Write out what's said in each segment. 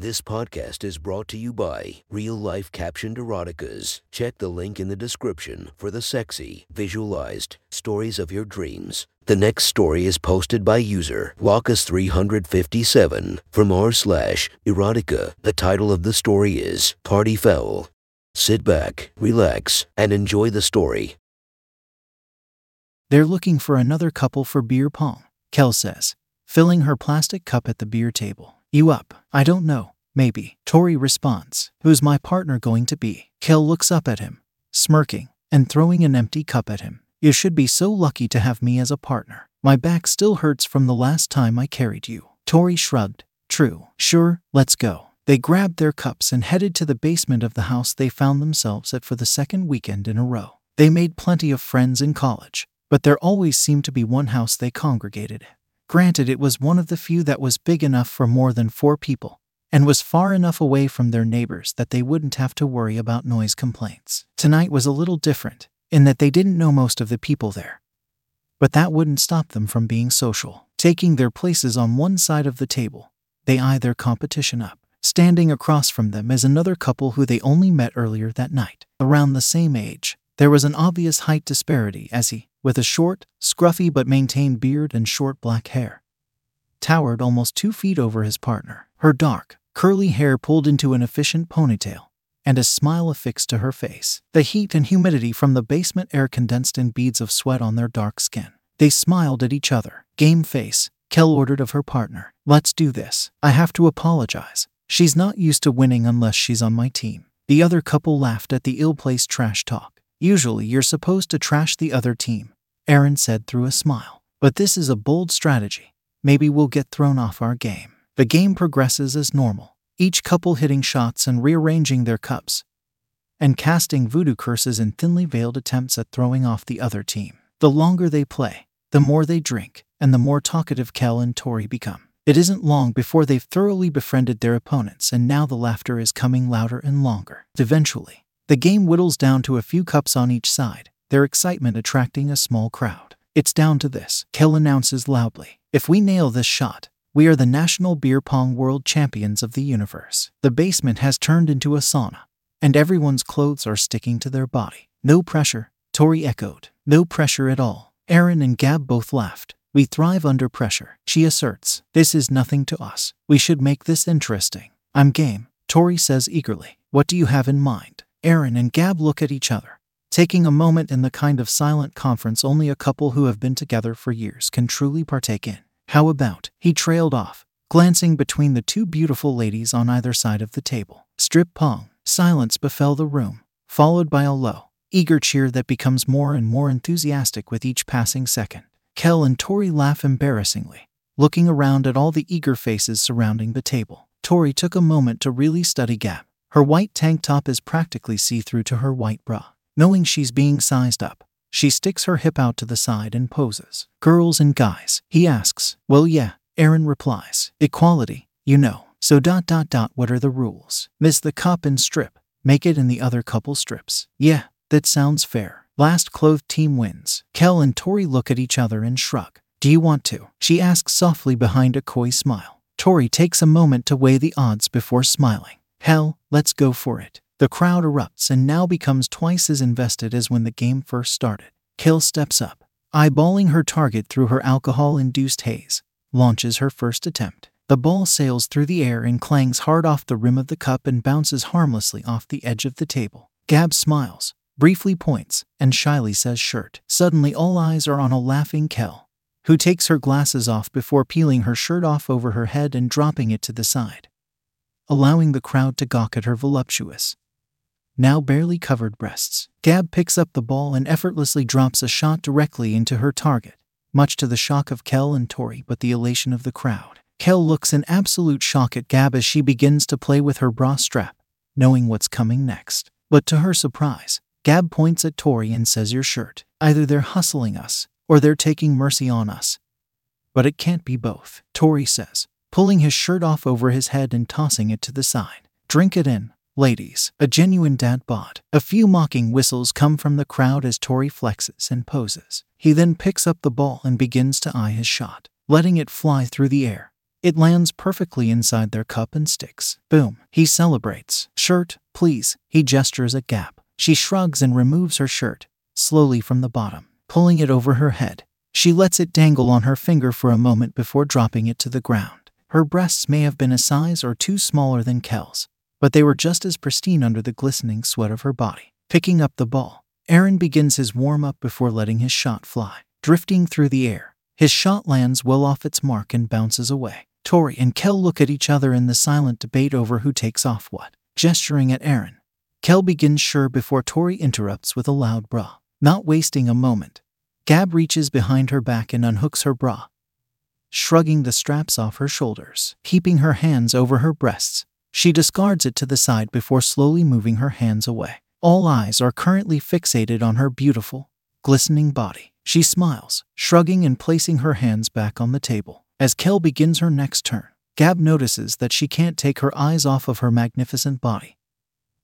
This podcast is brought to you by Real Life Captioned Eroticas. Check the link in the description for the sexy, visualized stories of your dreams. The next story is posted by user Locus357 from r slash erotica. The title of the story is Party Foul. Sit back, relax, and enjoy the story. They're looking for another couple for beer pong, Kel says, filling her plastic cup at the beer table. You up? I don't know. Maybe. Tori responds. Who's my partner going to be? Kel looks up at him, smirking, and throwing an empty cup at him. You should be so lucky to have me as a partner. My back still hurts from the last time I carried you. Tori shrugged. True. Sure, let's go. They grabbed their cups and headed to the basement of the house they found themselves at for the second weekend in a row. They made plenty of friends in college, but there always seemed to be one house they congregated. Granted, it was one of the few that was big enough for more than four people, and was far enough away from their neighbors that they wouldn't have to worry about noise complaints. Tonight was a little different, in that they didn't know most of the people there. But that wouldn't stop them from being social. Taking their places on one side of the table, they eye their competition up. Standing across from them is another couple who they only met earlier that night. Around the same age, there was an obvious height disparity as he, with a short, scruffy but maintained beard and short black hair, towered almost two feet over his partner. Her dark, curly hair pulled into an efficient ponytail, and a smile affixed to her face. The heat and humidity from the basement air condensed in beads of sweat on their dark skin. They smiled at each other. Game face, Kel ordered of her partner. Let's do this. I have to apologize. She's not used to winning unless she's on my team. The other couple laughed at the ill placed trash talk. Usually, you're supposed to trash the other team, Aaron said through a smile. But this is a bold strategy. Maybe we'll get thrown off our game. The game progresses as normal, each couple hitting shots and rearranging their cups, and casting voodoo curses in thinly veiled attempts at throwing off the other team. The longer they play, the more they drink, and the more talkative Kel and Tori become. It isn't long before they've thoroughly befriended their opponents, and now the laughter is coming louder and longer. Eventually, the game whittles down to a few cups on each side, their excitement attracting a small crowd. It's down to this, Kel announces loudly. If we nail this shot, we are the National Beer Pong World Champions of the universe. The basement has turned into a sauna, and everyone's clothes are sticking to their body. No pressure, Tori echoed. No pressure at all. Aaron and Gab both laughed. We thrive under pressure, she asserts. This is nothing to us. We should make this interesting. I'm game, Tori says eagerly. What do you have in mind? Aaron and Gab look at each other, taking a moment in the kind of silent conference only a couple who have been together for years can truly partake in. How about? He trailed off, glancing between the two beautiful ladies on either side of the table. Strip pong. Silence befell the room, followed by a low, eager cheer that becomes more and more enthusiastic with each passing second. Kel and Tori laugh embarrassingly, looking around at all the eager faces surrounding the table. Tori took a moment to really study Gab. Her white tank top is practically see through to her white bra. Knowing she's being sized up, she sticks her hip out to the side and poses. Girls and guys, he asks. Well, yeah, Aaron replies. Equality, you know. So dot dot dot what are the rules? Miss the cup and strip. Make it in the other couple strips. Yeah, that sounds fair. Last clothed team wins. Kel and Tori look at each other and shrug. Do you want to? She asks softly behind a coy smile. Tori takes a moment to weigh the odds before smiling. Hell, let's go for it. The crowd erupts and now becomes twice as invested as when the game first started. Kel steps up, eyeballing her target through her alcohol induced haze, launches her first attempt. The ball sails through the air and clangs hard off the rim of the cup and bounces harmlessly off the edge of the table. Gab smiles, briefly points, and shyly says shirt. Suddenly, all eyes are on a laughing Kel, who takes her glasses off before peeling her shirt off over her head and dropping it to the side, allowing the crowd to gawk at her voluptuous, now barely covered breasts. Gab picks up the ball and effortlessly drops a shot directly into her target, much to the shock of Kel and Tori but the elation of the crowd. Kel looks in absolute shock at Gab as she begins to play with her bra strap, knowing what's coming next. But to her surprise, Gab points at Tori and says, Your shirt. Either they're hustling us, or they're taking mercy on us. But it can't be both, Tori says, pulling his shirt off over his head and tossing it to the side. Drink it in, ladies. A genuine dad bod. A few mocking whistles come from the crowd as Tori flexes and poses. He then picks up the ball and begins to eye his shot, letting it fly through the air, It lands perfectly inside their cup and sticks. Boom. He celebrates. Shirt, please. He gestures at Gab. She shrugs and removes her shirt, slowly from the bottom, pulling it over her head. She lets it dangle on her finger for a moment before dropping it to the ground. Her breasts may have been a size or two smaller than Kel's, but they were just as pristine under the glistening sweat of her body. Picking up the ball, Aaron begins his warm up before letting his shot fly, drifting through the air. His shot lands well off its mark and bounces away. Tori and Kel look at each other in the silent debate over who takes off what. Gesturing at Aaron, Kel begins sure before Tori interrupts with a loud bra. Not wasting a moment, Gab reaches behind her back and unhooks her bra, shrugging the straps off her shoulders, keeping her hands over her breasts. She discards it to the side before slowly moving her hands away. All eyes are currently fixated on her beautiful, glistening body. She smiles, shrugging and placing her hands back on the table. As Kel begins her next turn, Gab notices that she can't take her eyes off of her magnificent body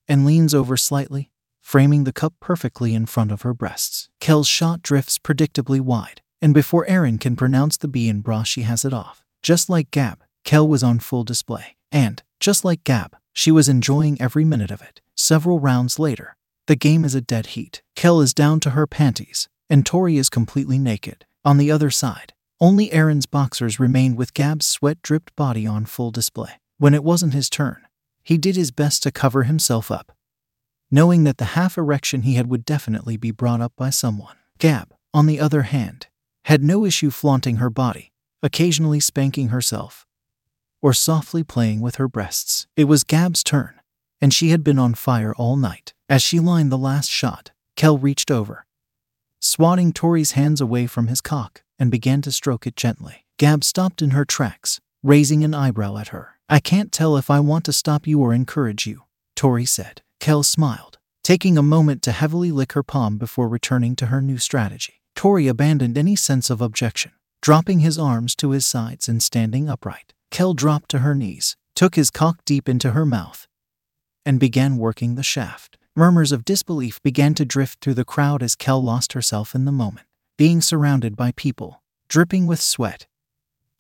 and leans over slightly, framing the cup perfectly in front of her breasts. Kel's shot drifts predictably wide, and before Aaron can pronounce the B in bra, she has it off. Just like Gab, Kel was on full display. And, just like Gab, she was enjoying every minute of it. Several rounds later, the game is a dead heat. Kel is down to her panties, and Tori is completely naked. On the other side, only Aaron's boxers remained with Gab's sweat dripped body on full display. When it wasn't his turn, he did his best to cover himself up, knowing that the half erection he had would definitely be brought up by someone. Gab, on the other hand, had no issue flaunting her body, occasionally spanking herself, or softly playing with her breasts. It was Gab's turn, and she had been on fire all night. As she lined the last shot, Kel reached over, swatting Tori's hands away from his cock, and began to stroke it gently. Gab stopped in her tracks, raising an eyebrow at her. I can't tell if I want to stop you or encourage you, Tori said. Kel smiled, taking a moment to heavily lick her palm before returning to her new strategy. Tori abandoned any sense of objection, dropping his arms to his sides and standing upright. Kel dropped to her knees, took his cock deep into her mouth, and began working the shaft. Murmurs of disbelief began to drift through the crowd as Kel lost herself in the moment, being surrounded by people, dripping with sweat.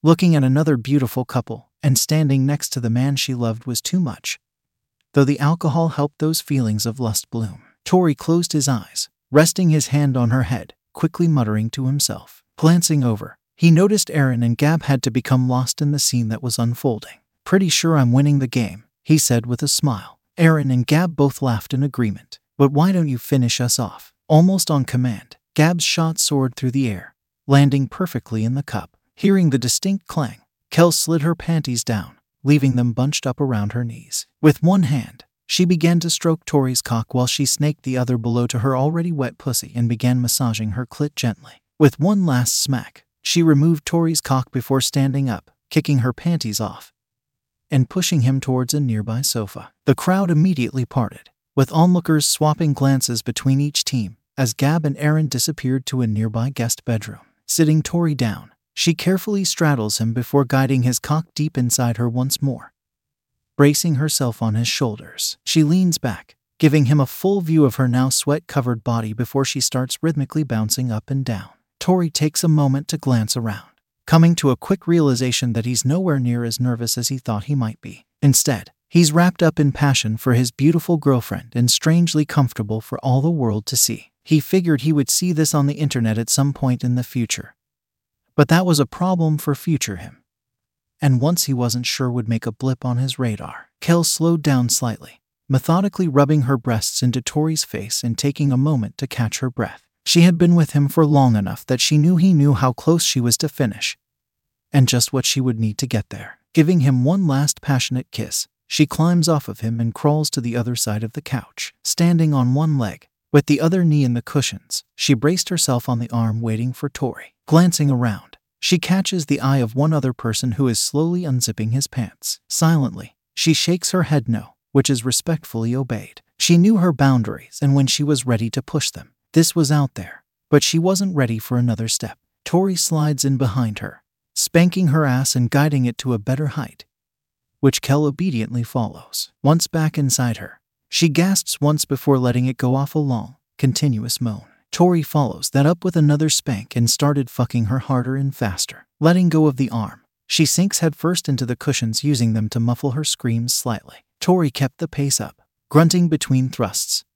Looking at another beautiful couple and standing next to the man she loved was too much. Though the alcohol helped those feelings of lust bloom, Tori closed his eyes, resting his hand on her head, quickly muttering to himself. Glancing over, he noticed Aaron and Gab had to become lost in the scene that was unfolding. Pretty sure I'm winning the game, he said with a smile. Aaron and Gab both laughed in agreement. But why don't you finish us off? Almost on command, Gab's shot soared through the air, landing perfectly in the cup. Hearing the distinct clang, Kel slid her panties down, leaving them bunched up around her knees. With one hand, she began to stroke Tori's cock while she snaked the other below to her already wet pussy and began massaging her clit gently. With one last smack, she removed Tori's cock before standing up, kicking her panties off, and pushing him towards a nearby sofa. The crowd immediately parted, with onlookers swapping glances between each team as Gab and Aaron disappeared to a nearby guest bedroom. Sitting Tori down, she carefully straddles him before guiding his cock deep inside her once more. Bracing herself on his shoulders, she leans back, giving him a full view of her now sweat covered body before she starts rhythmically bouncing up and down. Tori takes a moment to glance around, coming to a quick realization that he's nowhere near as nervous as he thought he might be. Instead, he's wrapped up in passion for his beautiful girlfriend and strangely comfortable for all the world to see. He figured he would see this on the internet at some point in the future. But that was a problem for future him. And once he wasn't sure would make a blip on his radar. Kel slowed down slightly, methodically rubbing her breasts into Tori's face and taking a moment to catch her breath. She had been with him for long enough that she knew he knew how close she was to finish, and just what she would need to get there. Giving him one last passionate kiss, she climbs off of him and crawls to the other side of the couch. Standing on one leg, with the other knee in the cushions, she braced herself on the arm waiting for Tori. Glancing around, she catches the eye of one other person who is slowly unzipping his pants. Silently, she shakes her head no, which is respectfully obeyed. She knew her boundaries and when she was ready to push them. This was out there, but she wasn't ready for another step. Tori slides in behind her, spanking her ass and guiding it to a better height, which Kel obediently follows. Once back inside her, she gasps once before letting it go off a long, continuous moan. Tori follows that up with another spank and started fucking her harder and faster. Letting go of the arm, She sinks headfirst into the cushions, using them to muffle her screams slightly. Tori kept the pace up, grunting between thrusts,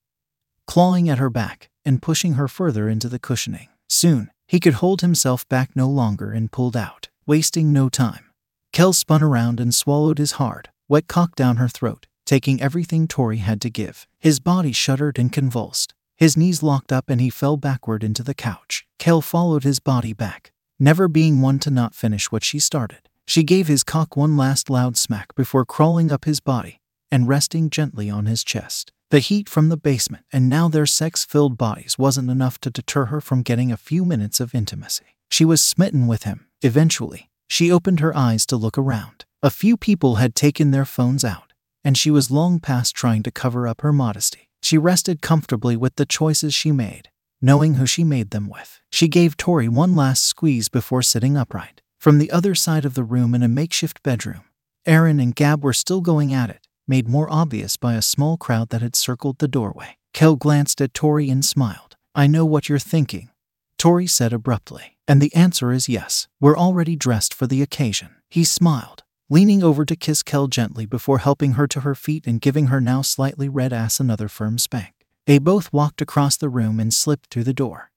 clawing at her back and pushing her further into the cushioning. Soon, he could hold himself back no longer and pulled out, wasting no time. Kel spun around and swallowed his hard, wet cock down her throat, taking everything Tori had to give. His body shuddered and convulsed. His knees locked up and he fell backward into the couch. Kel followed his body back, never being one to not finish what she started. She gave his cock one last loud smack before crawling up his body and resting gently on his chest. The heat from the basement and now their sex filled bodies wasn't enough to deter her from getting a few minutes of intimacy. She was smitten with him. Eventually, she opened her eyes to look around. A few people had taken their phones out, and she was long past trying to cover up her modesty. She rested comfortably with the choices she made, knowing who she made them with. She gave Tori one last squeeze before sitting upright. From the other side of the room in a makeshift bedroom, Aaron and Gab were still going at it, made more obvious by a small crowd that had circled the doorway. Kel glanced at Tori and smiled. I know what you're thinking, Tori said abruptly. And the answer is yes. We're already dressed for the occasion. He smiled, leaning over to kiss Kel gently before helping her to her feet and giving her now slightly red ass another firm spank. They both walked across the room and slipped through the door.